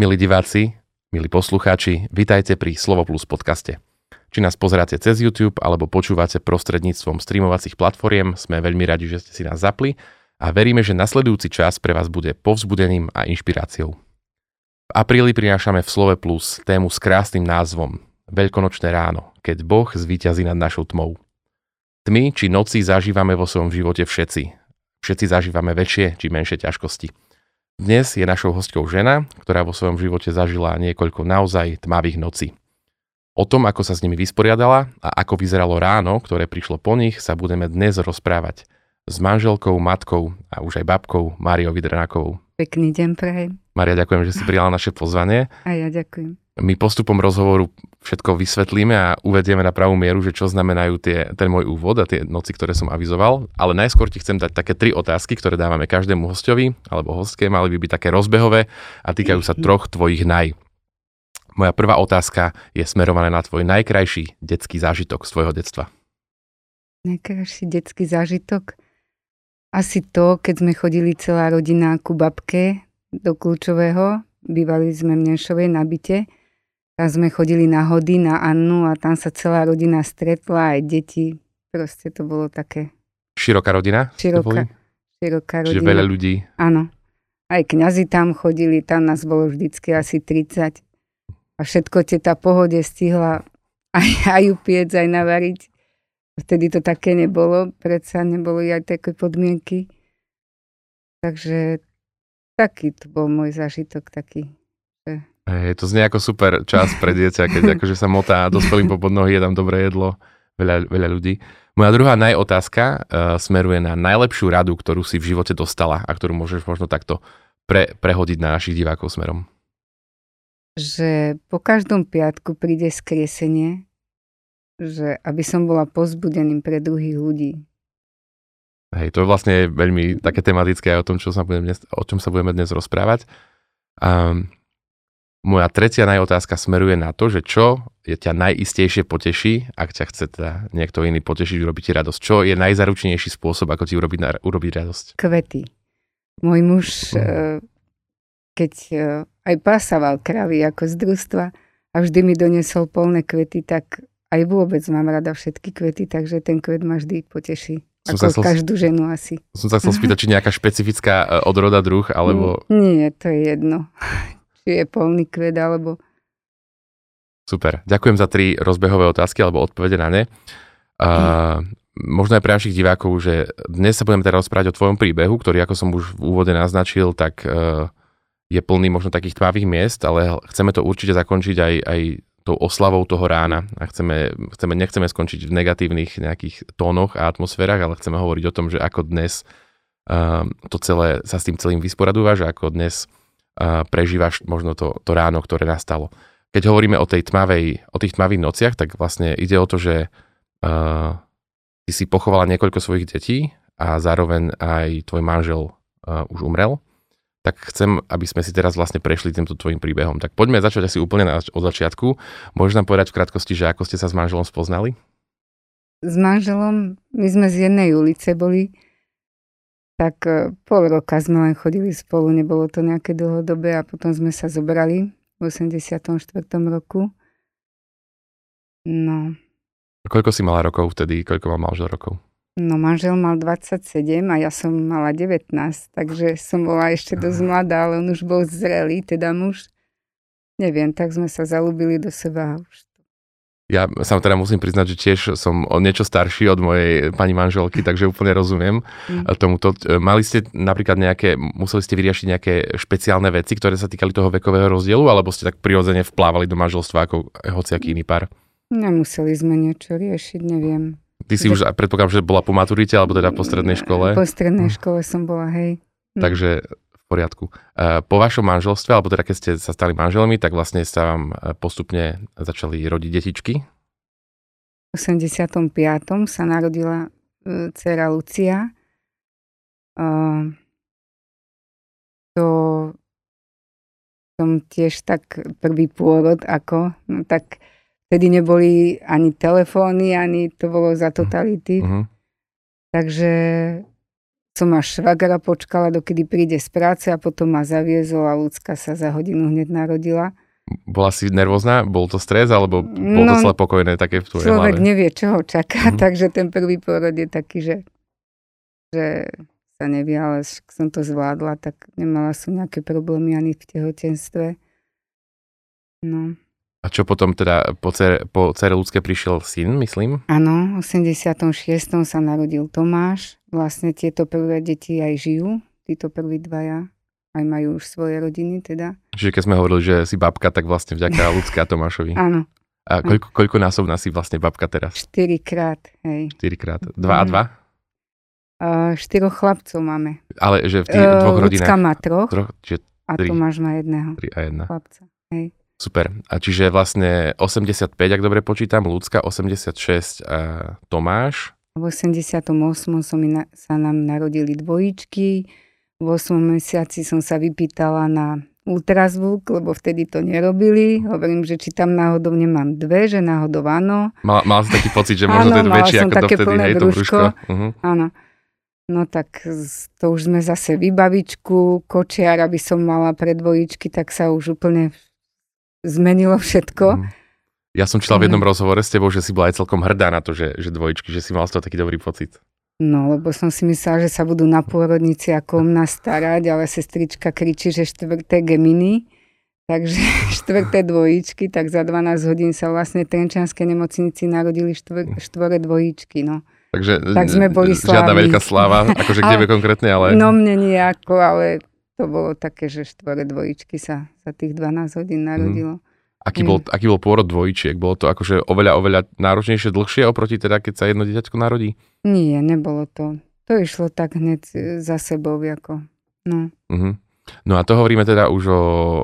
Milí diváci, milí poslucháči, vitajte pri Slovo Plus podcaste. Či nás pozeráte cez YouTube alebo počúvate prostredníctvom streamovacích platformiem, sme veľmi radi, že ste si nás zapli a veríme, že nasledujúci čas pre vás bude povzbudením a inšpiráciou. V apríli prinášame v Slove Plus tému s krásnym názvom Veľkonočné ráno, keď Boh zvíťazí nad našou tmou. Tmy či noci zažívame vo svojom živote všetci. Všetci zažívame väčšie či menšie ťažkosti. Dnes je našou hostkou žena, ktorá vo svojom živote zažila niekoľko naozaj tmavých nocí. O tom, ako sa s nimi vysporiadala a ako vyzeralo ráno, ktoré prišlo po nich, sa budeme dnes rozprávať s manželkou, matkou a už aj babkou Máriou Vidrenákovou. Pekný deň prajem. Maria, ďakujem, že si prijala naše pozvanie. A ja ďakujem. My postupom rozhovoru všetko vysvetlíme a uvedieme na pravú mieru, že čo znamenajú tie, ten môj úvod a tie noci, ktoré som avizoval. Ale najskôr ti chcem dať také tri otázky, ktoré dávame každému hostovi alebo hostke. Mali by byť také rozbehové a týkajú sa troch tvojich naj. Moja prvá otázka je smerovaná na tvoj najkrajší detský zážitok z tvojho detstva. Najkrajší detský zážitok? Asi to, keď sme chodili celá rodina ku babke do Kľúčového. Bývali sme v Nenšovej na byte tam sme chodili na hody na Annu a tam sa celá rodina stretla, aj deti. Proste to bolo také... Široká rodina? Široká, široká rodina. Čiže veľa ľudí. Áno. Aj kňazi tam chodili, tam nás bolo vždycky asi 30. A všetko teta pohode stihla aj, aj upiec, aj navariť. Vtedy to také nebolo, predsa neboli aj také podmienky. Takže taký to bol môj zážitok, taký Hej, to znie ako super čas pre dieťa, keď akože sa motá dospelým po podnohy, je tam dobré jedlo, veľa, veľa ľudí. Moja druhá najotázka uh, smeruje na najlepšiu radu, ktorú si v živote dostala a ktorú môžeš možno takto pre, prehodiť na našich divákov smerom. Že po každom piatku príde skriesenie, že aby som bola pozbudeným pre druhých ľudí. Hej, to je vlastne veľmi také tematické aj o tom, čo sa budeme dnes, o čom sa budeme dnes rozprávať. Um, moja tretia najotázka smeruje na to, že čo je ťa najistejšie poteší, ak ťa chce teda niekto iný potešiť, urobiť ti radosť. Čo je najzaručenejší spôsob, ako ti urobiť, na, urobiť radosť? Kvety. Môj muž, mm. keď e, aj pásával kravy ako z družstva a vždy mi donesol polné kvety, tak aj vôbec mám rada všetky kvety, takže ten kvet ma vždy poteší. Som ako chcel, každú ženu asi. Som sa chcel spýtať, či nejaká špecifická e, odroda druh, alebo... Nie, to je jedno či je polný kvet, alebo... Super. Ďakujem za tri rozbehové otázky alebo odpovede na ne. Uh, možno aj pre našich divákov, že dnes sa budeme teda rozprávať o tvojom príbehu, ktorý, ako som už v úvode naznačil, tak uh, je plný možno takých tmavých miest, ale chceme to určite zakončiť aj, aj tou oslavou toho rána a chceme, chceme, nechceme skončiť v negatívnych nejakých tónoch a atmosférach, ale chceme hovoriť o tom, že ako dnes uh, to celé sa s tým celým vysporadúva, že ako dnes prežívaš možno to, to ráno, ktoré nastalo. Keď hovoríme o, tej tmavej, o tých tmavých nociach, tak vlastne ide o to, že uh, ty si pochovala niekoľko svojich detí a zároveň aj tvoj manžel uh, už umrel. Tak chcem, aby sme si teraz vlastne prešli týmto tvojim príbehom. Tak poďme začať asi úplne na, od začiatku. Môžeš nám povedať v krátkosti, že ako ste sa s manželom spoznali? S manželom, my sme z jednej ulice boli, tak e, pol roka sme len chodili spolu, nebolo to nejaké dlhodobé a potom sme sa zobrali v 84. roku. No. A koľko si mala rokov vtedy? Koľko mal manžel rokov? No manžel mal 27 a ja som mala 19, takže som bola ešte dosť mladá, ale on už bol zrelý, teda muž. Neviem, tak sme sa zalúbili do seba a už ja sa teda musím priznať, že tiež som o niečo starší od mojej pani manželky, takže úplne rozumiem mm. tomuto. Mali ste napríklad nejaké, museli ste vyriešiť nejaké špeciálne veci, ktoré sa týkali toho vekového rozdielu, alebo ste tak prirodzene vplávali do manželstva ako hociaký iný pár? Nemuseli sme niečo riešiť, neviem. Ty si že... už, predpokladám, že bola po maturite, alebo teda po strednej škole? Po strednej hm. škole som bola, hej. Hm. Takže poriadku. Po vašom manželstve, alebo teda keď ste sa stali manželmi, tak vlastne sa vám e, postupne začali rodiť detičky? V 85. sa narodila e, dcera Lucia. To som tiež tak prvý pôrod ako, no tak vtedy neboli ani telefóny, ani to bolo za totality. Uh-huh. Takže som až švagara počkala, dokedy príde z práce a potom ma zaviezol a ľudská sa za hodinu hneď narodila. Bola si nervózna? Bol to stres, alebo bolo to No, celé pokojné také v tvojej Človek hlave? nevie, čo ho čaká, Mhm. takže ten prvý porod je taký, že, že sa nevie, ale som to zvládla, tak nemala som nejaké problémy ani v tehotenstve. No, A čo potom teda po cere, po cere ľudské prišiel syn, myslím? áno, v 86. sa narodil Tomáš. Vlastne tieto prvé deti aj žijú, títo prví dvaja. Aj majú už svoje rodiny teda. Čiže keď sme hovorili, že si babka, tak vlastne vďaka ľudská Tomášovi. Áno, A koľko, koľko násobná si vlastne babka teraz? štyrikrát, hej. 4 krát. 2 a. 2? Uh, štyroch chlapcov máme. Ale že v tých Uh, dvoch Ľudská rodinách? má troch Troch, čiže a tri. Tomáš má jedného 3 a 1. chlapca. Hej. Super. A čiže vlastne 85, ak dobre počítam, ľudská, 86 a Tomáš. V 88. Som na, sa nám narodili dvojičky. V 8. mesiaci som sa vypýtala na ultrazvuk, lebo vtedy to nerobili. Hovorím, že či tam náhodou nemám dve, že náhodou áno. Mal, mal si taký pocit, že možno to je som ako také dovtedy, plné hej, to brúško. Uh-huh. Áno. No tak to už sme zase vybavičku, kočiar, aby som mala pre dvojičky, tak sa už úplne zmenilo všetko. Mhm. Ja som čítal v jednom Mhm. rozhovore s tebou, že si bola aj celkom hrdá na to, že, že dvojičky, že si mal z toho taký dobrý pocit. No, lebo som si myslela, že sa budú na pôrodnici ako o mňa starať, ale sestrička kričí, že štvrté geminy, takže štvrté dvojičky, tak za 12 hodín sa vlastne Trenčanskej nemocnici narodili štvor, štvoré dvojičky, no. Takže Tak sme boli žiadna slávni. veľká sláva, akože kde Ale- konkrétne, ale No mne nejako, ale to bolo také, že štvoré dvojičky sa za tých 12 hodín narodilo. aký, bol, aký bol pôrod dvojčiek? Bolo to akože oveľa, oveľa náročnejšie, dlhšie oproti teda, keď sa jedno dieťatko narodí? Nie, nebolo to. To išlo tak hneď e, za sebou, ako, no. Uh-huh. No a to hovoríme teda už o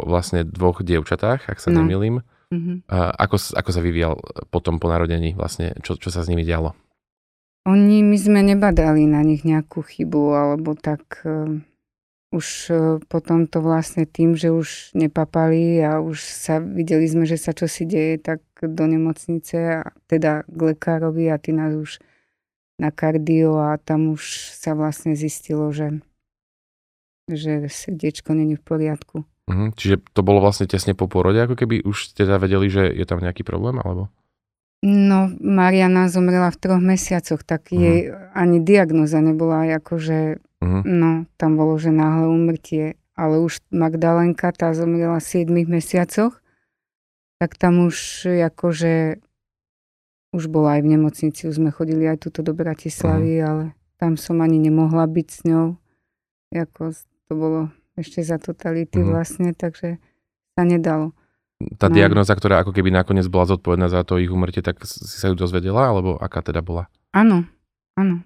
vlastne dvoch dievčatách, ak sa No. nemýlim. Mhm. A ako, ako sa vyvíjal potom po narodení vlastne, čo, čo sa s nimi dialo? Oni, my sme nebadali na nich nejakú chybu, alebo tak uh, už uh, potom to vlastne tým, že už nepapali a už sa videli sme, že sa čosi deje, tak do nemocnice, a teda k lekárovi a ty nás už na kardio a tam už sa vlastne zistilo, že, že srdiečko není v poriadku. Uh-huh. Čiže to bolo vlastne tesne po porode, ako keby už teda vedeli, že je tam nejaký problém, alebo? No, Mariana zomrela v troch mesiacoch, tak Mhm. jej ani diagnoza nebola akože Uh-huh. No, tam bolo, že náhle umrtie, ale už Magdalenka, tá zomrela v 7 mesiacoch, tak tam už akože už bola aj v nemocnici, už sme chodili aj tuto do Bratislavy, ale tam som ani nemohla byť s ňou. Ako to bolo ešte za totality Mhm. vlastne, takže sa nedalo. Tá No. diagnoza, ktorá ako keby nakoniec bola zodpovedná za to ich umrtie, tak si sa ju dozvedela, alebo aká teda bola? Áno, áno.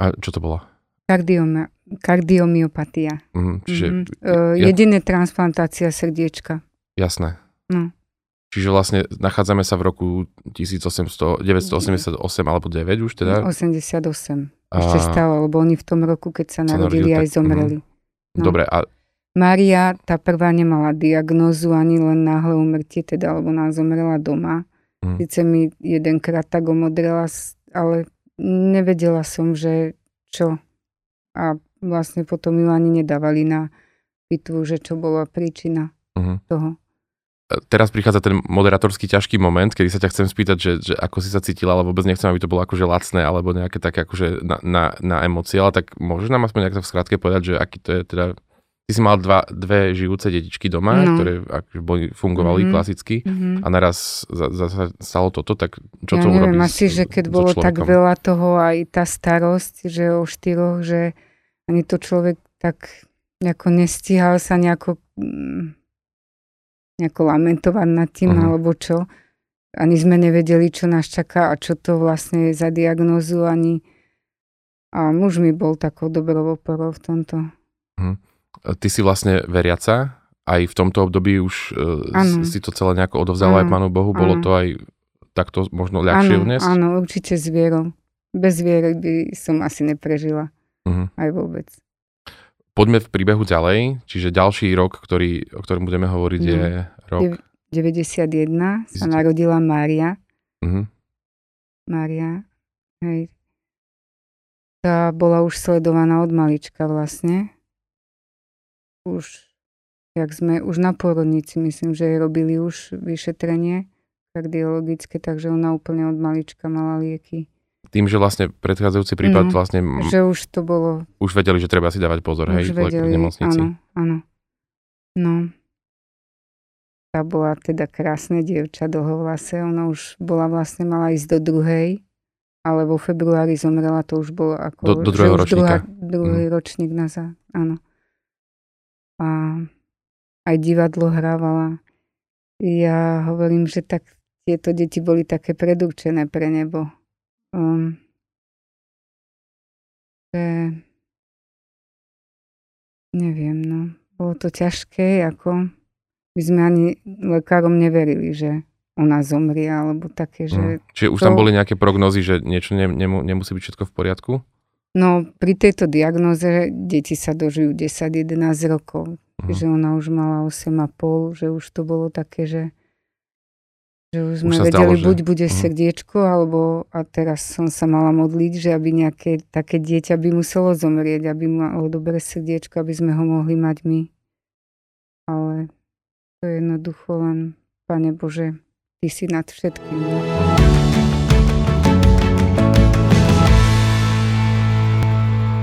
A čo to bola? Kardioma, kardiomyopatia. Uh-huh. Čiže Mhm. E, ja- Jediné transplantácia srdiečka. jasné. No. Čiže vlastne nachádzame sa v roku 1800, 988 alebo 9 už teda. 88. A- Ešte stále, lebo oni v tom roku, keď sa Sa narodili, narodil, aj tak- zomreli. no. Dobre, a Mária, tá prvá nemala diagnózu, ani len náhle umrtie, teda, lebo nás zomrela doma. Mhm. Sice mi jedenkrát tak omodrela, ale nevedela som, že čo. A vlastne potom ju ani nedávali na pitvu, že čo bola príčina uh-huh. toho. teraz prichádza ten moderátorský ťažký moment, kedy sa ťa chcem spýtať, že, že ako si sa cítila, ale vôbec nechcem, aby to bolo akože lacné, alebo nejaké také akože na, na, na emócie, ale tak môžeš nám aspoň nejak v skratke povedať, že aký to je teda Ty si mal dva, dve žijúce detičky doma, No. ktoré akože boli, fungovali Mhm. klasicky Mhm. a naraz za, za, sa stalo toto, tak čo ja to urobí neviem, s- asi, že keď so bolo tak človekom? veľa toho aj tá starosť, že o štyroch, že ani to človek tak nejako nestíhal sa nejako, mm, nejako lamentovať nad tým, Mhm. alebo čo. Ani sme nevedeli, čo nás čaká a čo to vlastne je za diagnózu, ani a muž mi bol takou dobrou oporou v tomto. Ty si vlastne veriaca, aj v tomto období už uh, Áno. si to celé nejako odovzdala aj Áno. Pánu Bohu, bolo Áno. to aj takto možno ľahšie áno, uniesť? áno, určite s vierou. Bez viery by som asi neprežila. Mhm. Aj vôbec. Poďme v príbehu ďalej, čiže ďalší rok, ktorý, o ktorom budeme hovoriť, No. je rok. 91 sa narodila Mária. Mhm. Mária. Hej. tá bola už sledovaná od malička vlastne. Už, jak sme, už na porodnici myslím, že jej robili už vyšetrenie kardiologické, takže ona úplne od malička mala lieky. Tým, že vlastne predchádzajúci prípad No, vlastne Že už to bolo už vedeli, že treba si dávať pozor, hej, Už v, le- v vedeli, nemocnici. Áno, áno. No. Tá bola teda krásne dievča, dlhovlase. Ona už bola vlastne, mala ísť do druhej, ale vo februári zomrela, to už bolo ako... Do- do druhého druhá, ročníka. Mhm. druhý ročník nazad, áno. A aj divadlo hrávala. Ja hovorím, že tak tieto deti boli také predurčené pre nebo. Um, že neviem, no. Bolo to ťažké, ako my sme ani lekárom neverili, že ona zomrie, alebo také, že... Mm. Čiže už tam boli nejaké prognozy, že niečo ne, nemu, nemusí byť všetko v poriadku? No, pri tejto diagnoze deti sa dožijú 10-11 rokov. Mhm. Že ona už mala 8,5, že už to bolo také, že že už sme sa vedeli, zdalo, že- buď bude Mhm. srdiečko, alebo a teraz som sa mala modliť, že aby nejaké také dieťa by muselo zomrieť, aby malo dobré srdiečko, aby sme ho mohli mať my. Ale to je jednoducho len, Pane Bože, Ty si nad všetkým.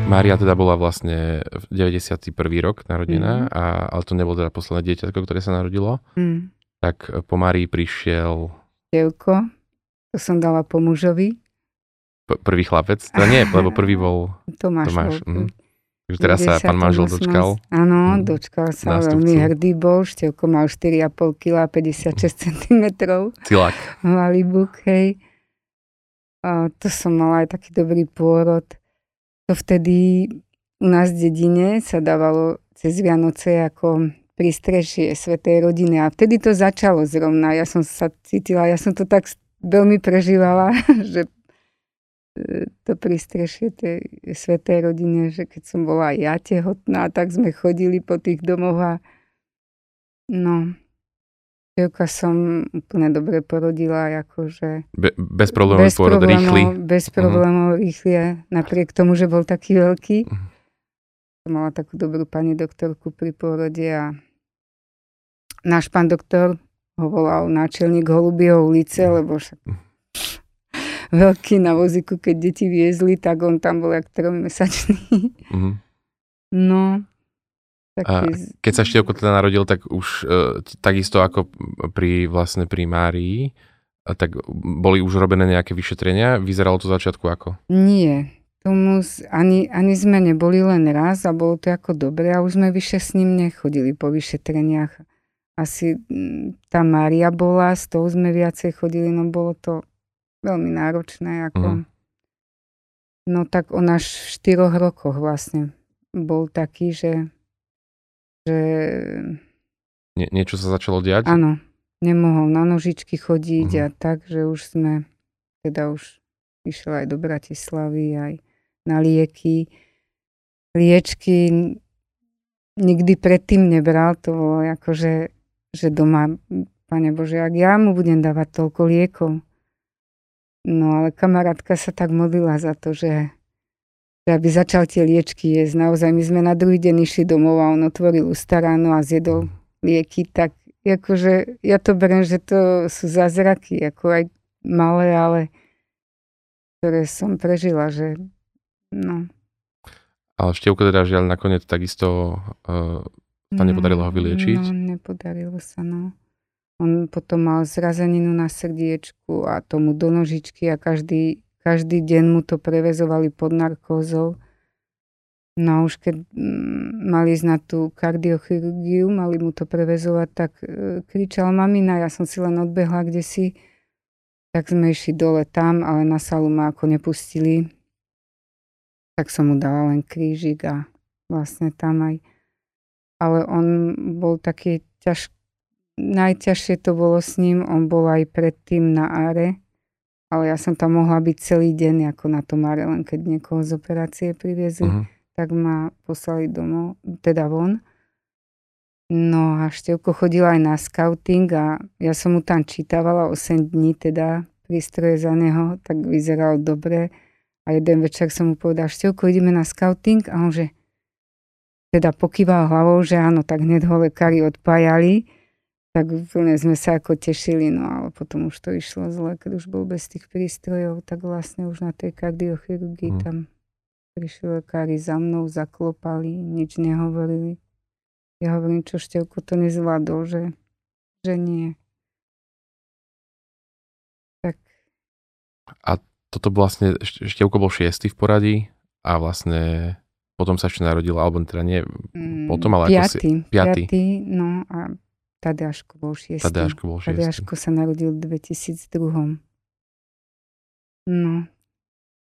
Mária teda bola vlastne v 91. rok narodená, Mhm. a, ale to nebolo teda posledné dieťatko, ktoré sa narodilo. Mm. Tak po Márii prišiel Dievko, to som dala po mužovi, p- prvý chlapec. Teda nie, lebo prvý bol Tomáš. Tomáš. Mhm. Takže teraz sa pán manžel 98. dočkal. Áno, Mhm. dočkal sa, Nástupcu. veľmi hrdý bol, Števko mal 4,5 kg a 56 cm, Cilák. malý buk, hej. A to som mala aj taký dobrý pôrod. To vtedy u nás v dedine sa dávalo cez Vianoce ako prístrešie Svetej rodiny a vtedy to začalo zrovna. Ja som sa cítila, ja som to tak veľmi prežívala, že e, to prístrešie tej Svetej rodine, že keď som bola ja tehotná, tak sme chodili po tých domoch a no, Dievka som úplne dobre porodila, akože Be, bez problémov pôrod rýchly. bez problémov rýchly, napriek tomu, že bol taký veľký. Mhm. Mala takú dobrú pani doktorku pri pôrode a náš pán doktor ho volal náčelník Holubieho ulice, lebo však veľký na vozíku, keď deti viezli, tak on tam bol jak trojmesačný. Mhm. No, A taký, z- keď sa Števko teda narodil, tak už e, takisto ako pri vlastne pri Márii, a tak boli už robené nejaké vyšetrenia. Vyzeralo to začiatku ako? Nie, tomu ani, ani sme neboli len raz a bolo to ako dobre a už sme vyše s ním nechodili po vyšetreniach. Asi mm, tá Mária bola, s tou sme viacej chodili, no bolo to veľmi náročné. Ako... Mhm. No tak on až v štyroch rokoch vlastne bol taký, že, že Nie, niečo sa začalo diať? áno, nemohol na nožičky chodiť Mhm. a tak, že už sme, teda už išiel aj do Bratislavy, aj na lieky. Liečky nikdy predtým nebral, to bolo ako, že, že doma, pane Bože, ak ja mu budem dávať toľko liekov. No ale kamarátka sa tak modlila za to, že, že aby začal tie liečky jesť. Naozaj my sme na druhý deň išli domov a on otvoril ústa ráno a zjedol lieky, tak akože ja to beriem, že to sú zázraky, ako aj malé, ale ktoré som prežila, že no. Ale Števko teda žiaľ nakoniec takisto uh, sa nepodarilo ho vyliečiť. No, nepodarilo sa, no. On potom mal zrazeninu na srdiečku a tomu do nožičky a každý, každý deň mu to prevezovali pod narkózou. No a už keď mm, mali ísť na tú kardiochirurgiu, mali mu to prevezovať, tak e, kričal mamina, ja som si len odbehla kde si, tak sme išli dole tam, ale na salu ma ako nepustili. Tak som mu dala len krížik a vlastne tam aj. Ale on bol taký ťaž... Najťažšie to bolo s ním, on bol aj predtým na áre, ale ja som tam mohla byť celý deň ako na tom áre, len keď niekoho z operácie priviezli Mhm. tak ma poslali domov, teda von. No a Števko chodil aj na scouting a ja som mu tam čítavala 8 dní, teda prístroje za neho, tak vyzeral dobre. A jeden večer som mu povedal, Števko, ideme na scouting a on že teda pokýval hlavou, že áno, tak hneď ho lekári odpájali. Tak úplne sme sa ako tešili, no ale potom už to išlo zle, keď už bol bez tých prístrojov, tak vlastne už na tej kardiochirurgii hmm. tam prišli lekári za mnou, zaklopali, nič nehovorili. Ja hovorím, čo Števko to nezvládol, že, že nie. Tak. A toto vlastne, Števko bol šiestý v poradí a vlastne potom sa ešte narodil, alebo teda nie mm, potom, ale piatý, ako si... Piatý. piatý. no a Tadeáško bol šiestý. Tadeáško bol šiestý. Tadeáško sa narodil v 2002. No,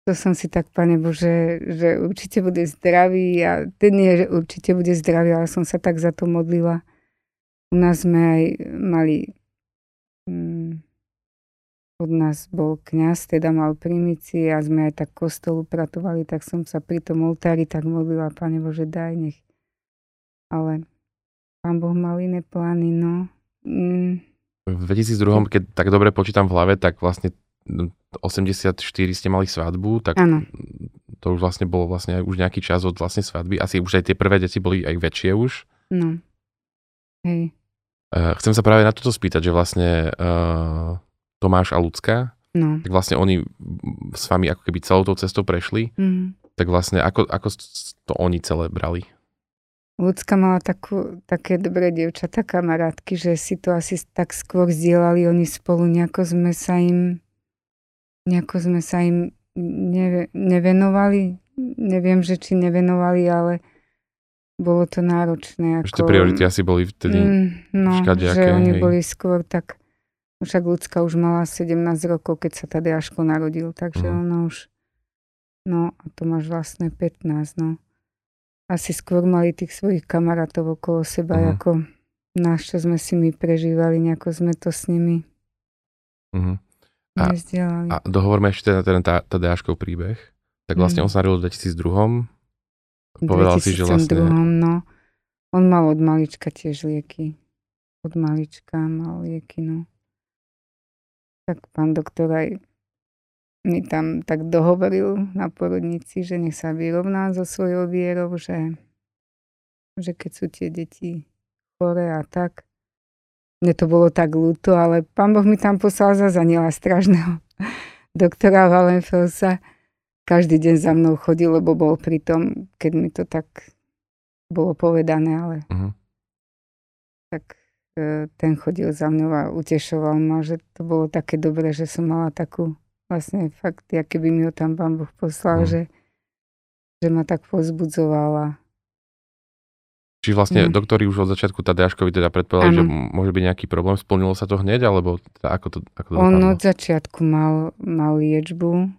to som si tak, pane Bože, že určite bude zdravý a ten nie, že určite bude zdravý, ale som sa tak za to modlila. U nás sme aj mali mm, od nás bol kňaz, teda mal primici a sme aj tak kostolu pratovali, tak som sa pri tom oltári tak modlila, Pane Bože, daj nech. Ale Pán Boh mal iné plány, no. Mm. V 2002, keď tak dobre počítam v hlave, tak vlastne 84 ste mali svadbu, tak ano. to už vlastne bolo vlastne už nejaký čas od vlastne svadby. Asi už aj tie prvé deti boli aj väčšie už. No. Hej. Uh, chcem sa práve na toto spýtať, že vlastne uh, Tomáš a Lucka, no. tak vlastne oni s vami ako keby celou tou cestou prešli, mm. tak vlastne ako, ako to oni celé brali? Lucka mala takú, také dobré dievčatá, kamarátky, že si to asi tak skôr zdieľali oni spolu, nejako sme sa im nejako sme sa im neve, nevenovali. Neviem, že či nevenovali, ale bolo to náročné. Ako, tie priority asi boli vtedy mm, no, že oni hej. boli skôr tak však ľudská už mala 17 rokov, keď sa Tadeáško narodil, takže mm. ona už, no a to máš vlastne 15, no. Asi skôr mali tých svojich kamarátov okolo seba, mm. ako nás, čo sme si my prežívali, nejako sme to s nimi mm. a, a dohovorme ešte ten, ten Tadeáškov príbeh. Tak vlastne mm. on sa narodil v 2002. Povedal 2002, si, že vlastne... no. On mal od malička tiež lieky. Od malička mal lieky, no tak pán doktor aj mi tam tak dohovoril na porodnici, že nech sa vyrovná so svojou vierou, že, že keď sú tie deti chore a tak. Mne to bolo tak ľúto, ale pán Boh mi tam poslal za zaniela strašného doktora Valenfelsa. Každý deň za mnou chodil, lebo bol pri tom, keď mi to tak bolo povedané, ale uh-huh. tak ten chodil za mňou a utešoval ma, že to bolo také dobré, že som mala takú vlastne fakt, aké by mi ho tam pán Boh poslal, mm. že, že ma tak pozbudzovala. Čiže vlastne mm. doktori už od začiatku Tadeáškovi teda predpovedali, že môže byť nejaký problém. Splnilo sa to hneď, alebo teda ako to, ako to On od začiatku mal, mal liečbu,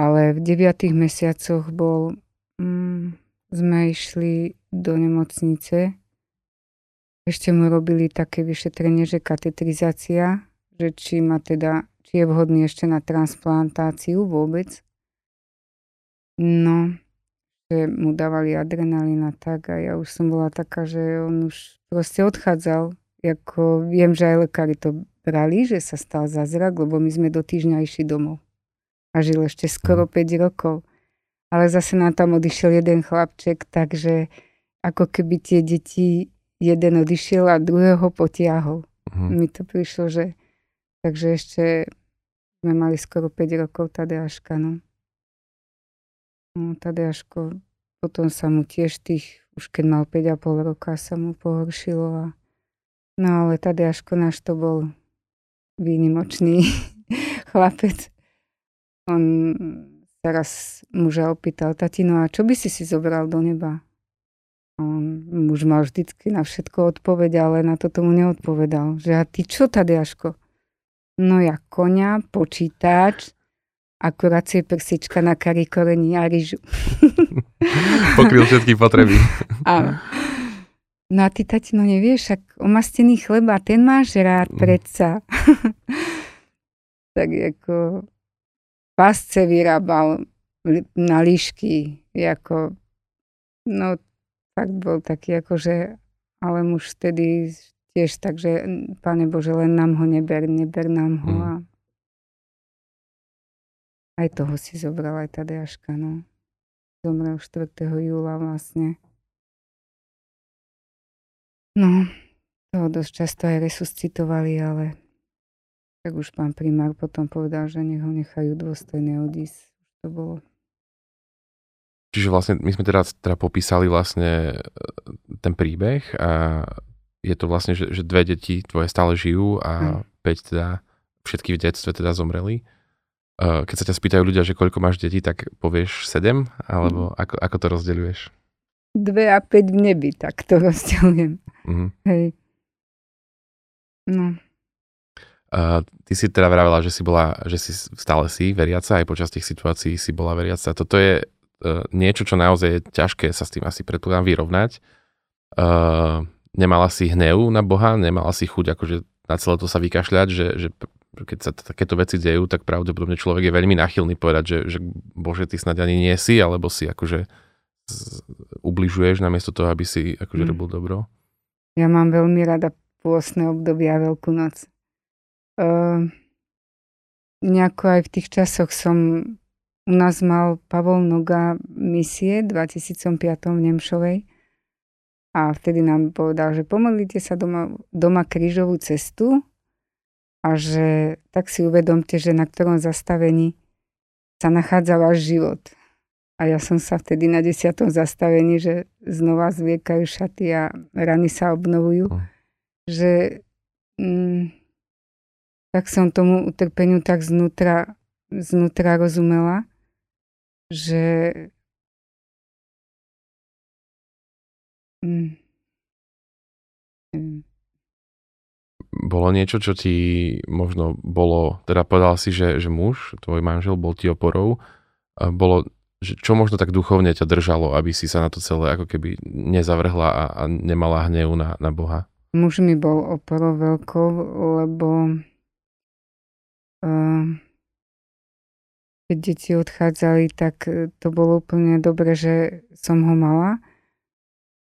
ale v deviatých mesiacoch bol, mm, sme išli do nemocnice ešte mu robili také vyšetrenie, že katetrizácia, že či má teda, či je vhodný ešte na transplantáciu vôbec. No, že mu dávali adrenalín a tak a ja už som bola taká, že on už proste odchádzal. Jako, viem, že aj lekári to brali, že sa stal zázrak, lebo my sme do týždňa išli domov. A žil ešte skoro 5 mhm. rokov. Ale zase nám tam odišiel jeden chlapček, takže ako keby tie deti jeden odišiel a druhého potiahol. Uh-huh. Mi to prišlo, že takže ešte sme mali skoro 5 rokov Tadeáška, no. No, Tadeáško, potom sa mu tiež tých, už keď mal 5,5 roka, sa mu pohoršilo a no ale Tadeáško náš to bol výnimočný chlapec. On sa raz muža opýtal, tatino, a čo by si si zobral do neba? On už mal vždycky na všetko odpoveď, ale na to tomu neodpovedal. Že a ty čo, Tadeáško? No ja konia, počítač, akuracie prsička na kari korení a ryžu. Pokryl všetky potreby. Áno. No a ty, tatino, nevieš, ak omastený chleba, ten máš rád mm. predsa. tak ako pasce vyrábal na líšky, ako, no fakt bol taký akože, ale muž vtedy tiež tak, že Pane Bože, len nám ho neber, neber nám ho. Mm. A Aj toho si zobral aj Tadeáška, no. Zomrel 4. júla vlastne. No, toho dosť často aj resuscitovali, ale tak už pán primár potom povedal, že nech ho nechajú dôstojne odísť. To bolo. Čiže vlastne my sme teraz teda popísali vlastne e, ten príbeh a je to vlastne, že, že dve deti tvoje stále žijú a hm. 5 teda všetky v detstve teda zomreli. E, keď sa ťa spýtajú ľudia, že koľko máš detí, tak povieš 7? Alebo hm. ako, ako to rozdeľuješ? 2 a 5 v nebi, tak to rozdeľujem. Mm-hmm. Hej. No. Uh, ty si teda vravela, že si bola, že si stále si veriaca, aj počas tých situácií si bola veriaca. Toto je niečo, čo naozaj je ťažké sa s tým asi predpokladám vyrovnať. Uh, nemala si hnev na Boha, nemala si chuť akože na celé to sa vykašľať, že, že keď sa takéto veci dejú, tak pravdepodobne človek je veľmi nachylný povedať, že, že Bože, ty snad ani nie si, alebo si akože ubližuješ namiesto toho, aby si akože mm. robil dobro. Ja mám veľmi rada pôstne obdobia Veľkú noc. Uh, nejako aj v tých časoch som u nás mal Pavol Noga misie v 2005 v Nemšovej a vtedy nám povedal, že pomodlite sa doma, doma krížovú cestu a že tak si uvedomte, že na ktorom zastavení sa nachádza váš život. A ja som sa vtedy na desiatom zastavení, že znova zviekajú šaty a rany sa obnovujú. Mm. Že mm, tak som tomu utrpeniu tak znútra, znútra rozumela, že mm, bolo niečo, čo ti možno bolo, teda povedal si, že, že muž, tvoj manžel bol ti oporou, bolo že čo možno tak duchovne ťa držalo, aby si sa na to celé ako keby nezavrhla a, a nemala hnev na, na Boha? Muž mi bol oporou veľkou, lebo uh, keď deti odchádzali, tak e, to bolo úplne dobre, že som ho mala.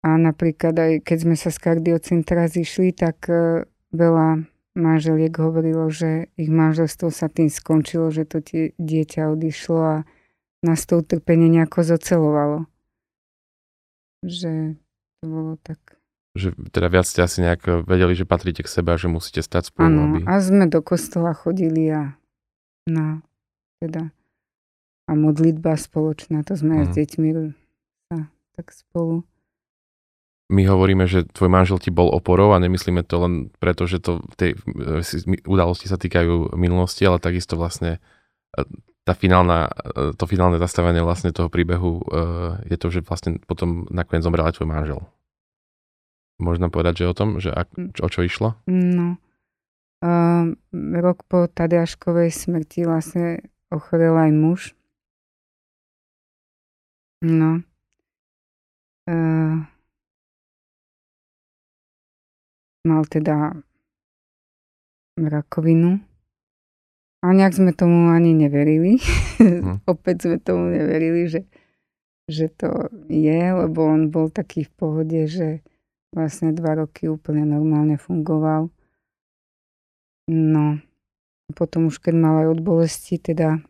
A napríklad aj keď sme sa z kardiocentra zišli, tak uh, veľa manželiek hovorilo, že ich manželstvo sa tým skončilo, že to tie dieťa odišlo a nás to utrpenie nejako zocelovalo. Že to bolo tak. Že teda viac ste asi nejak vedeli, že patríte k sebe a že musíte stať spolu. Áno, aby... a sme do kostola chodili a na teda a modlitba spoločná, to sme mm. aj s mhm. deťmi sa tak spolu. My hovoríme, že tvoj manžel ti bol oporou a nemyslíme to len preto, že to tej udalosti sa týkajú minulosti, ale takisto vlastne tá finálna, e, to finálne zastavenie vlastne toho príbehu e, je to, že vlastne potom nakoniec zomrel aj tvoj manžel. Možno povedať, že o tom, že ak, mm. o čo išlo? No. Uh, rok po Tadeáškovej smrti vlastne ochorel aj muž. No. Uh, mal teda rakovinu a nejak sme tomu ani neverili. Hm. Opäť sme tomu neverili, že, že to je, lebo on bol taký v pohode, že vlastne dva roky úplne normálne fungoval. No, potom už keď mal aj od bolesti teda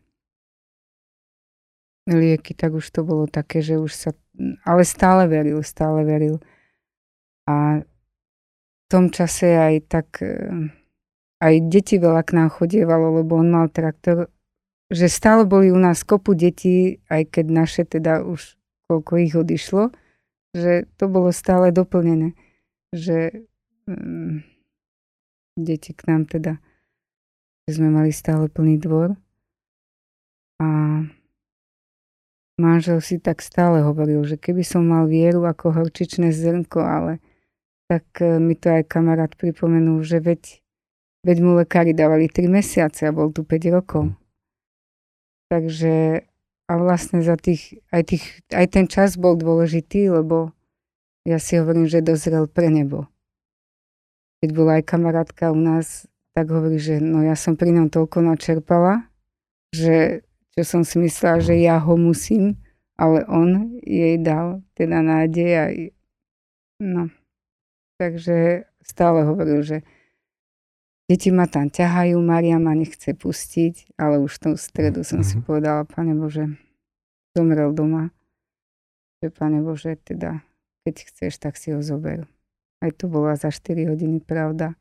lieky, tak už to bolo také, že už sa, ale stále veril, stále veril. A v tom čase aj tak aj deti veľa k nám chodievalo, lebo on mal traktor, že stále boli u nás kopu detí, aj keď naše teda už koľko ich odišlo, že to bolo stále doplnené, že um, deti k nám teda, že sme mali stále plný dvor a manžel si tak stále hovoril, že keby som mal vieru ako horčičné zrnko, ale tak e, mi to aj kamarát pripomenul, že veď Veď mu lekári dávali 3 mesiace a bol tu 5 rokov. Hm. Takže a vlastne za tých aj, tých, aj ten čas bol dôležitý, lebo ja si hovorím, že dozrel pre nebo. Keď bola aj kamarátka u nás, tak hovorí, že no ja som pri ňom toľko načerpala, že čo som si myslela, že ja ho musím, ale on jej dal teda nádej a no. Takže stále hovoril, že Deti ma tam ťahajú, Maria ma nechce pustiť, ale už v tom stredu som si Mhm. povedala, Pane Bože, zomrel doma. Že Pane Bože, teda, keď chceš, tak si ho zober. Aj to bola za 4 hodiny pravda.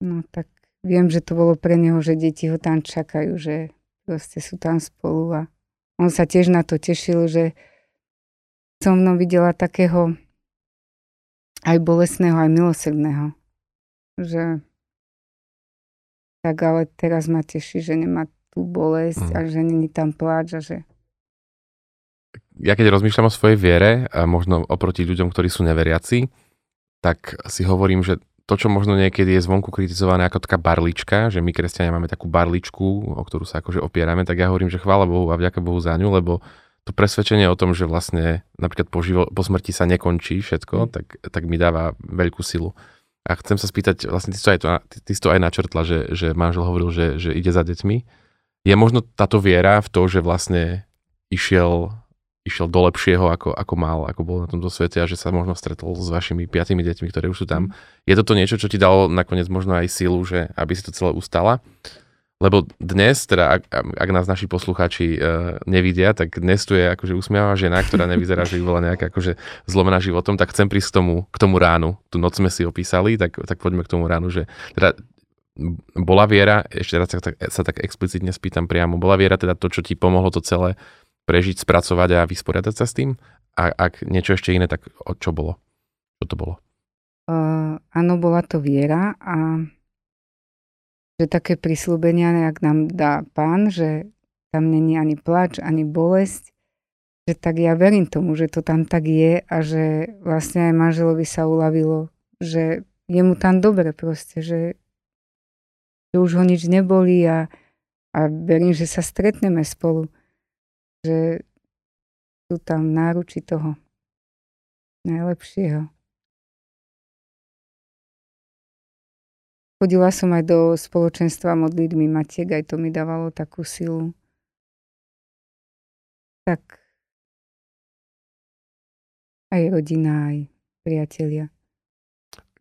No tak viem, že to bolo pre neho, že deti ho tam čakajú, že proste sú tam spolu a on sa tiež na to tešil, že som mnou videla takého aj bolesného, aj milosrdného. Že tak ale teraz ma teší, že nemá tú bolesť Mhm. a že není tam pláč a že Ja keď rozmýšľam o svojej viere, a možno oproti ľuďom, ktorí sú neveriaci, tak si hovorím, že to, čo možno niekedy je zvonku kritizované ako taká barlička, že my kresťania máme takú barličku, o ktorú sa akože opierame, tak ja hovorím, že chvála Bohu a vďaka Bohu za ňu, lebo to presvedčenie o tom, že vlastne napríklad po, živo, po smrti sa nekončí všetko, Mm. tak, tak mi dáva veľkú silu. A chcem sa spýtať, vlastne ty si to aj, to, ty, ty si to aj načrtla, že, že manžel hovoril, že, že ide za deťmi. Je možno táto viera v to, že vlastne išiel, išiel do lepšieho, ako, ako mal, ako bol na tomto svete a že sa možno stretol s vašimi piatými deťmi, ktoré už sú tam. Je toto niečo, čo ti dalo nakoniec možno aj silu, že aby si to celé ustala? Lebo dnes, teda ak, ak nás naši poslucháči uh, nevidia, tak dnes tu je akože usmiavá žena, ktorá nevyzerá, že by bola nejaká akože zlomená životom, tak chcem prísť k tomu, k tomu ránu. Tu noc sme si opísali, tak, tak poďme k tomu ránu, že teda bola viera, ešte raz sa tak, sa tak explicitne spýtam priamo, bola viera teda to, čo ti pomohlo to celé prežiť, spracovať a vysporiadať sa s tým? A ak niečo ešte iné, tak čo bolo? Čo to bolo? Uh, áno, bola to viera a že také prislúbenia, ak nám dá pán, že tam není ani plač, ani bolesť, že tak ja verím tomu, že to tam tak je a že vlastne aj manželovi sa uľavilo, že je mu tam dobre proste, že, že už ho nič nebolí a, a verím, že sa stretneme spolu, že sú tam náruči toho najlepšieho. Chodila som aj do spoločenstva modlitby Matiek, aj to mi dávalo takú silu. Tak aj rodina, aj priatelia.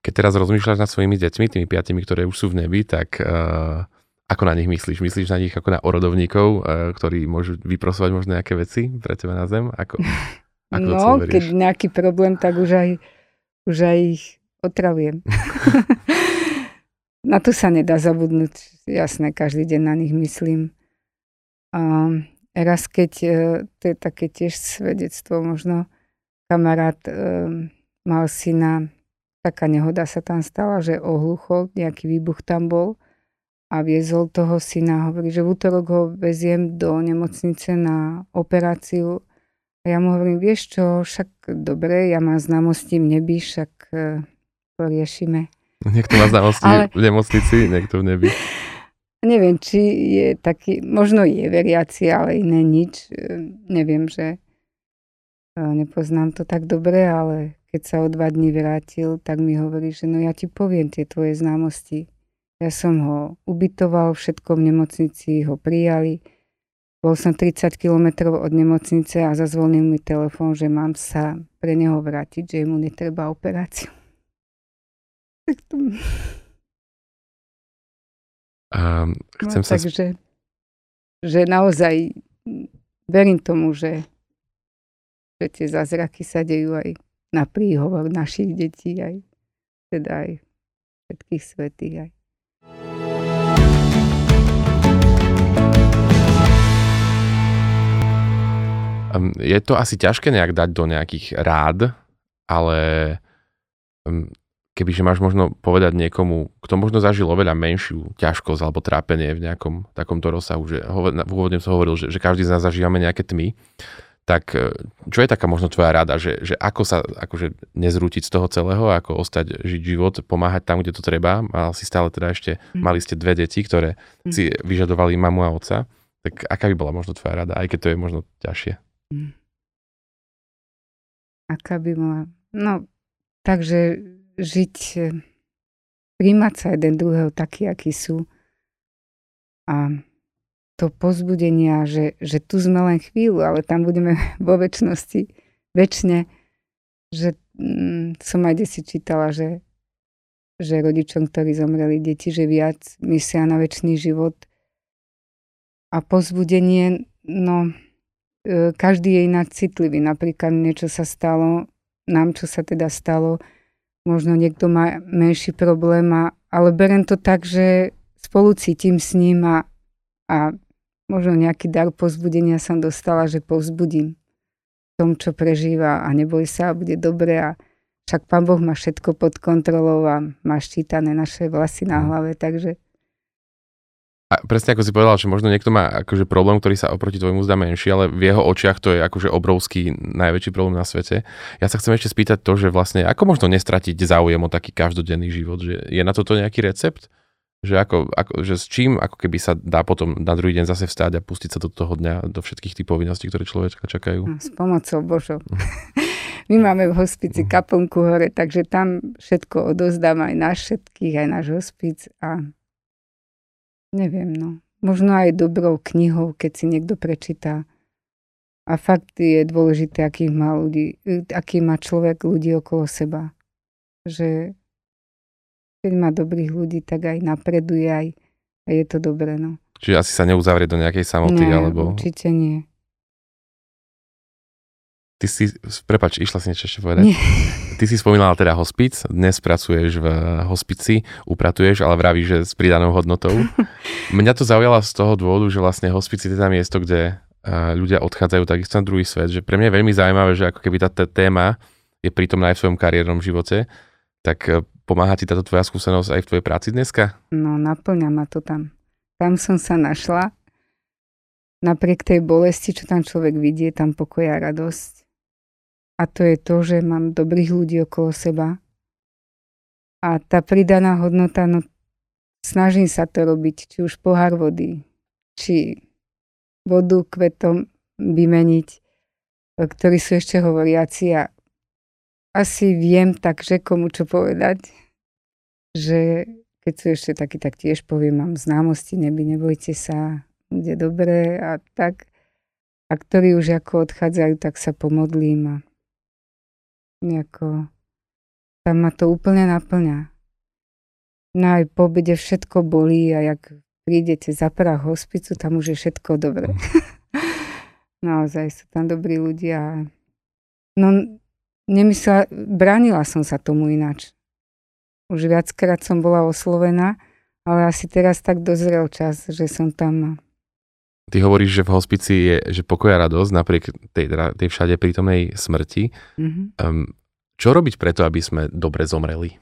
Keď teraz rozmýšľaš nad svojimi deťmi, tými piatimi, ktoré už sú v nebi, tak uh, ako na nich myslíš? Myslíš na nich ako na orodovníkov, uh, ktorí môžu vyprosovať možno nejaké veci pre teba na zem? Ako, ako no, keď nejaký problém, tak už aj, už aj ich otravujem. na to sa nedá zabudnúť. Jasné, každý deň na nich myslím. A raz, keď, e, to je také tiež svedectvo možno, kamarát um, mal syna, taká nehoda sa tam stala, že ohluchol, nejaký výbuch tam bol a viezol toho syna. Hovorí, že v útorok ho veziem do nemocnice na operáciu. A ja mu hovorím, vieš čo, však dobre, ja mám známosti v nebi, však uh, poriešime. Niekto má znalosti Ale- v nemocnici, niekto v nebi. Neviem, či je taký, možno je veriaci, ale iné nič. E, Neviem, že e, nepoznám to tak dobre, ale keď sa o dva dní vrátil, tak mi hovorí, že no ja ti poviem tie tvoje známosti. Ja som ho ubytoval, všetko v nemocnici ho prijali. Bol som 30 kilometrov od nemocnice a zazvonil mi telefón, že mám sa pre neho vrátiť, že mu netreba operáciu. Tak to... Um, chcem no, sa... takže, že naozaj verím tomu, že, že tie zázraky sa dejú aj na príhovor našich detí, aj teda aj všetkých svetých. Aj. Um, je to asi ťažké nejak dať do nejakých rád, ale um, kebyže máš možno povedať niekomu, kto možno zažil oveľa menšiu ťažkosť alebo trápenie v nejakom takomto rozsahu, že v úvodne som hovoril, že, že každý z nás zažívame nejaké tmy, tak e, čo je taká možno tvoja rada, že, že ako sa akože nezrútiť z toho celého, ako ostať žiť život, pomáhať tam, kde to treba. Mal si stále teda ešte, Mm. mali ste dve deti, ktoré Mm. si vyžadovali mamu a otca. Tak aká by bola možno tvoja rada, aj keď to je možno ťažšie? Aká by bola... No, takže žiť, e, príjmať sa jeden druhého taký, aký sú. A to pozbudenia, že, že tu sme len chvíľu, ale tam budeme vo väčšnosti, väčšine, že mm, som aj si čítala, že že rodičom, ktorí zomreli deti, že viac myslia na väčší život. A pozbudenie, no, každý je inak citlivý. Napríklad niečo sa stalo, nám čo sa teda stalo, možno niekto má menší problém, a, ale berem to tak, že spolu cítim s ním a, a možno nejaký dar pozbudenia som dostala, že povzbudím tom, čo prežíva a neboj sa, bude dobre a však Pán Boh má všetko pod kontrolou a má štítané naše vlasy na hlave, takže... A presne ako si povedal, že možno niekto má akože problém, ktorý sa oproti tvojmu zdá menší, ale v jeho očiach to je akože obrovský, najväčší problém na svete. Ja sa chcem ešte spýtať to, že vlastne ako možno nestratiť záujem o taký každodenný život, že je na toto nejaký recept? Že, ako, ako, že s čím ako keby sa dá potom na druhý deň zase vstáť a pustiť sa do toho dňa, do všetkých tých povinností, ktoré človeka čakajú? No, s pomocou Božou. My máme v hospici kaplnku hore, takže tam všetko odozdám aj na všetkých, aj náš hospic a neviem, no. Možno aj dobrou knihou, keď si niekto prečíta. A fakt je dôležité, aký má, ľudí, aký má človek ľudí okolo seba. Že keď má dobrých ľudí, tak aj napreduje, aj a je to dobré, no. Čiže asi sa neuzavrie do nejakej samoty, Nie, alebo... určite nie. Ty si, prepač, išla si niečo ešte povedať? Nie. Ty si spomínala teda hospic, dnes pracuješ v hospici, upratuješ, ale vravíš, že s pridanou hodnotou. Mňa to zaujala z toho dôvodu, že vlastne hospici je teda miesto, kde ľudia odchádzajú takisto na druhý svet, že pre mňa je veľmi zaujímavé, že ako keby tá téma je prítomná aj v svojom kariérnom živote, tak e, pomáha ti táto tvoja skúsenosť aj v tvojej práci dneska? No, naplňa ma to tam. Tam som sa našla. Napriek tej bolesti, čo tam človek vidie, tam pokoj a radosť a to je to, že mám dobrých ľudí okolo seba. A tá pridaná hodnota, no snažím sa to robiť, či už pohár vody, či vodu kvetom vymeniť, ktorí sú ešte hovoriaci a asi viem takže komu čo povedať, že keď sú ešte takí, tak tiež poviem, mám známosti, neby, nebojte sa, bude dobré a tak. A ktorí už ako odchádzajú, tak sa pomodlím a Nejako, tam ma to úplne naplňa. No aj po všetko bolí a jak prídete za prach hospicu, tam už je všetko dobré. Naozaj sú tam dobrí ľudia. No, nemyslela, bránila som sa tomu ináč. Už viackrát som bola oslovená, ale asi teraz tak dozrel čas, že som tam. Ty hovoríš, že v hospici je že pokoj a radosť napriek tej, tej všade prítomnej smrti. Mm-hmm. Um, čo robiť preto, aby sme dobre zomreli?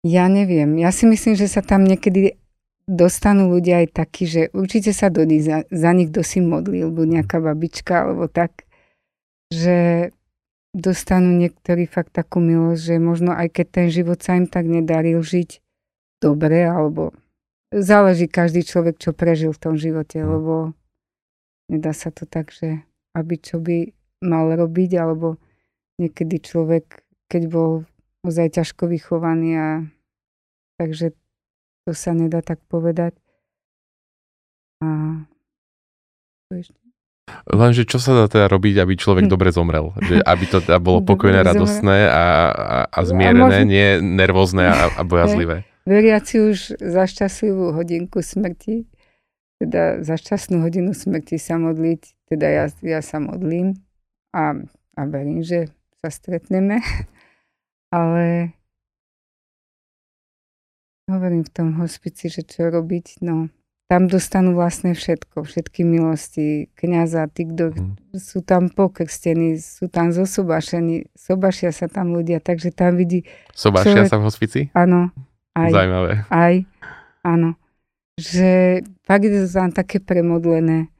Ja neviem. Ja si myslím, že sa tam niekedy dostanú ľudia aj takí, že určite sa do nich, za, za nich kto si modlil, alebo nejaká babička, alebo tak, že dostanú niektorí fakt takú milosť, že možno aj keď ten život sa im tak nedaril žiť dobre, alebo záleží každý človek, čo prežil v tom živote, hm. lebo nedá sa to tak, že aby čo by mal robiť, alebo niekedy človek, keď bol ozaj ťažko vychovaný a takže to sa nedá tak povedať. A to ešte? Lenže čo sa dá teda robiť, aby človek hm. dobre zomrel? Že aby to teda bolo pokojné, radostné a, a, a zmierené, a možno... nie nervózne a, a bojazlivé. Veriaci už za šťastlivú hodinku smrti, teda za šťastnú hodinu smrti sa modliť, teda ja, ja sa modlím a, a verím, že sa stretneme. Ale hovorím v tom hospici, že čo robiť, no tam dostanú vlastne všetko, všetky milosti kniaza, tí, kto mm. sú tam pokrstení, sú tam zosobašení, sobašia sa tam ľudia, takže tam vidí... Sobašia človek, sa v hospici? Áno. Aj, Zajímavé. Aj, áno. Že fakt je to tam také premodlené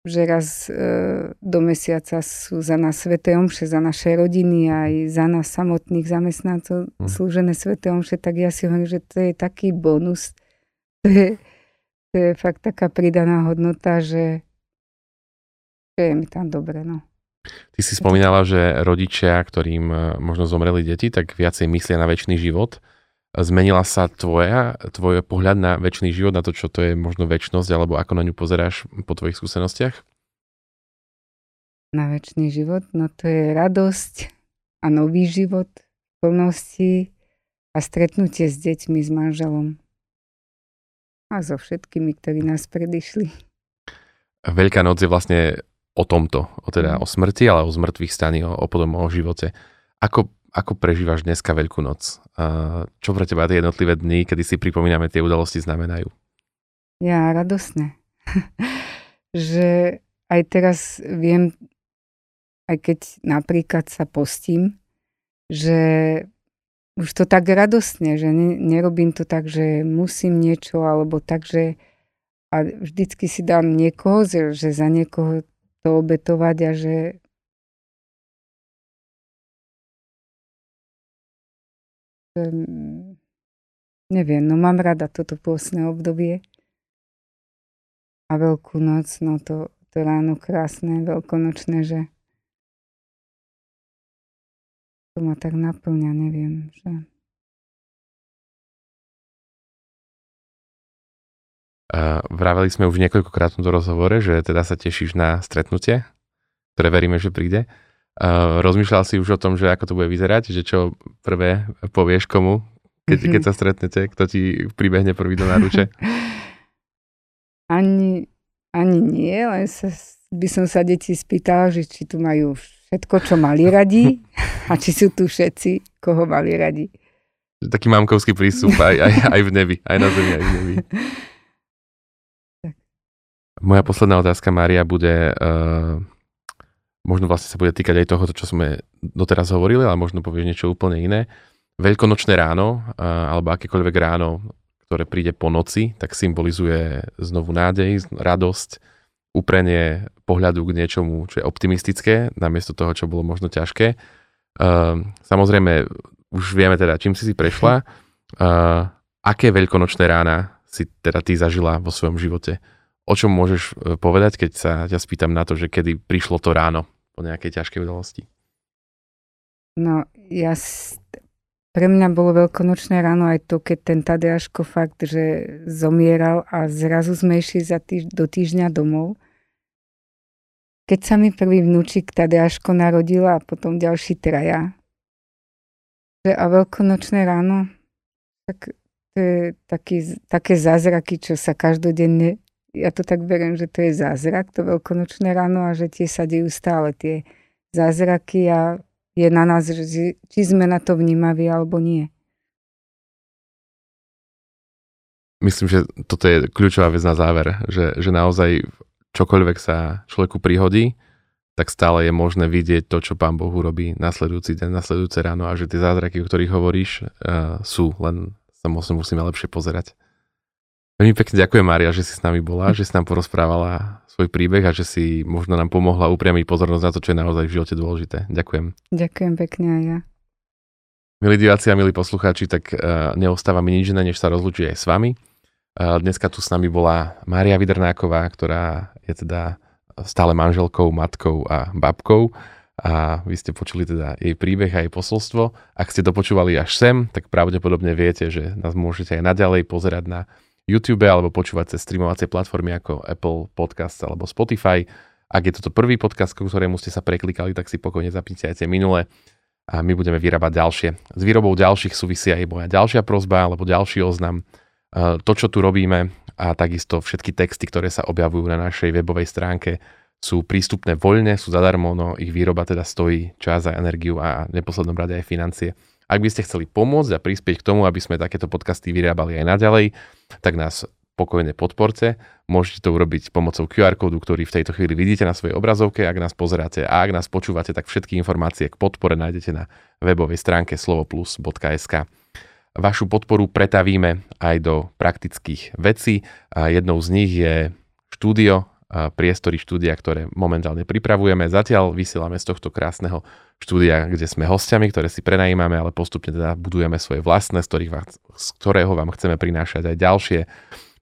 že raz e, do mesiaca sú za nás Svete Omše, za naše rodiny aj za nás samotných zamestnancov mm. slúžené Svete Omše, tak ja si hovorím, že to je taký bonus, to je, to je fakt taká pridaná hodnota, že, že je mi tam dobre, no. Ty si spomínala, že rodičia, ktorým e, možno zomreli deti, tak viacej myslia na väčší život. Zmenila sa tvoja, tvoj pohľad na väčší život, na to, čo to je možno väčšnosť, alebo ako na ňu pozeráš po tvojich skúsenostiach? Na väčší život? No to je radosť a nový život plnosti a stretnutie s deťmi, s manželom. A so všetkými, ktorí nás predišli. Veľká noc je vlastne o tomto, o, teda mm. o smrti, ale o zmrtvých staní, o, o potom o živote. Ako, ako prežívaš dneska Veľkú noc? Čo pre teba tie jednotlivé dny, kedy si pripomíname tie udalosti, znamenajú? Ja radosné. že aj teraz viem, aj keď napríklad sa postím, že už to tak radostne, že ne, nerobím to tak, že musím niečo, alebo tak, že a vždycky si dám niekoho, že za niekoho to obetovať a že neviem, no mám rada toto pôsne obdobie a Veľkú noc, no to, to ráno krásne, veľkonočné, že to ma tak naplňa, neviem, že... Uh, vraveli sme už niekoľkokrát v tomto rozhovore, že teda sa tešíš na stretnutie, ktoré veríme, že príde. Uh, rozmýšľal si už o tom, že ako to bude vyzerať, že čo prvé povieš komu, keď, mm-hmm. keď sa stretnete, kto ti pribehne prvý do náruče? Ani, ani nie, len sa, by som sa deti spýtala, že či tu majú všetko, čo mali radi a či sú tu všetci, koho mali radi. Taký mamkovský prístup aj, aj, aj v nebi, aj na zemi, aj v nebi. Moja posledná otázka, Mária, bude, uh, možno vlastne sa bude týkať aj toho, čo sme doteraz hovorili, ale možno povieš niečo úplne iné. Veľkonočné ráno, alebo akékoľvek ráno, ktoré príde po noci, tak symbolizuje znovu nádej, radosť, uprenie pohľadu k niečomu, čo je optimistické, namiesto toho, čo bolo možno ťažké. Uh, samozrejme, už vieme teda, čím si si prešla. Uh, aké veľkonočné rána si teda ty zažila vo svojom živote? O čom môžeš e, povedať, keď sa ťa spýtam na to, že kedy prišlo to ráno po nejakej ťažkej udalosti? No, ja pre mňa bolo veľkonočné ráno aj to, keď ten Tadeáško fakt, že zomieral a zrazu sme išli za týž- do týždňa domov. Keď sa mi prvý vnúčik Tadeáško narodila a potom ďalší traja. A veľkonočné ráno, tak to je taký, také zázraky, čo sa každodenne, ja to tak verím, že to je zázrak, to veľkonočné ráno a že tie sa dejú stále tie zázraky a je na nás, že, či sme na to vnímaví alebo nie. Myslím, že toto je kľúčová vec na záver, že, že naozaj čokoľvek sa človeku prihodí, tak stále je možné vidieť to, čo Pán Boh urobí nasledujúci deň, nasledujúce ráno a že tie zázraky, o ktorých hovoríš, uh, sú, len sa musíme lepšie pozerať. Veľmi pekne ďakujem, Mária, že si s nami bola, že si nám porozprávala svoj príbeh a že si možno nám pomohla upriamiť pozornosť na to, čo je naozaj v živote dôležité. Ďakujem. Ďakujem pekne aj ja. Milí diváci a milí poslucháči, tak uh, neostáva mi nič iné, než sa rozlúčiť aj s vami. Uh, dneska tu s nami bola Mária Vidrnáková, ktorá je teda stále manželkou, matkou a babkou a vy ste počuli teda jej príbeh a jej posolstvo. Ak ste dopočúvali až sem, tak pravdepodobne viete, že nás môžete aj naďalej pozerať na YouTube alebo počúvať cez streamovacie platformy ako Apple Podcast alebo Spotify. Ak je toto prvý podcast, ku ktorému ste sa preklikali, tak si pokojne zapnite aj tie minulé a my budeme vyrábať ďalšie. S výrobou ďalších súvisia aj moja ďalšia prozba alebo ďalší oznam. To, čo tu robíme a takisto všetky texty, ktoré sa objavujú na našej webovej stránke, sú prístupné voľne, sú zadarmo, no ich výroba teda stojí čas a energiu a v neposlednom rade aj financie. Ak by ste chceli pomôcť a prispieť k tomu, aby sme takéto podcasty vyrábali aj naďalej, tak nás pokojne podporte. Môžete to urobiť pomocou QR kódu, ktorý v tejto chvíli vidíte na svojej obrazovke. Ak nás pozeráte a ak nás počúvate, tak všetky informácie k podpore nájdete na webovej stránke slovoplus.sk. Vašu podporu pretavíme aj do praktických vecí. Jednou z nich je štúdio priestory štúdia, ktoré momentálne pripravujeme. Zatiaľ vysielame z tohto krásneho štúdia, kde sme hostiami, ktoré si prenajímame, ale postupne teda budujeme svoje vlastné, z, vám, z ktorého vám chceme prinášať aj ďalšie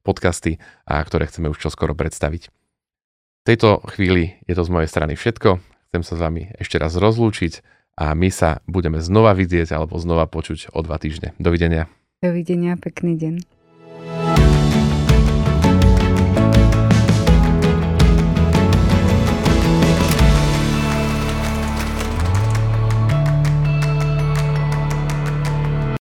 podcasty, a ktoré chceme už čoskoro predstaviť. V tejto chvíli je to z mojej strany všetko. Chcem sa s vami ešte raz rozlúčiť a my sa budeme znova vidieť alebo znova počuť o dva týždne. Dovidenia. Dovidenia, pekný deň.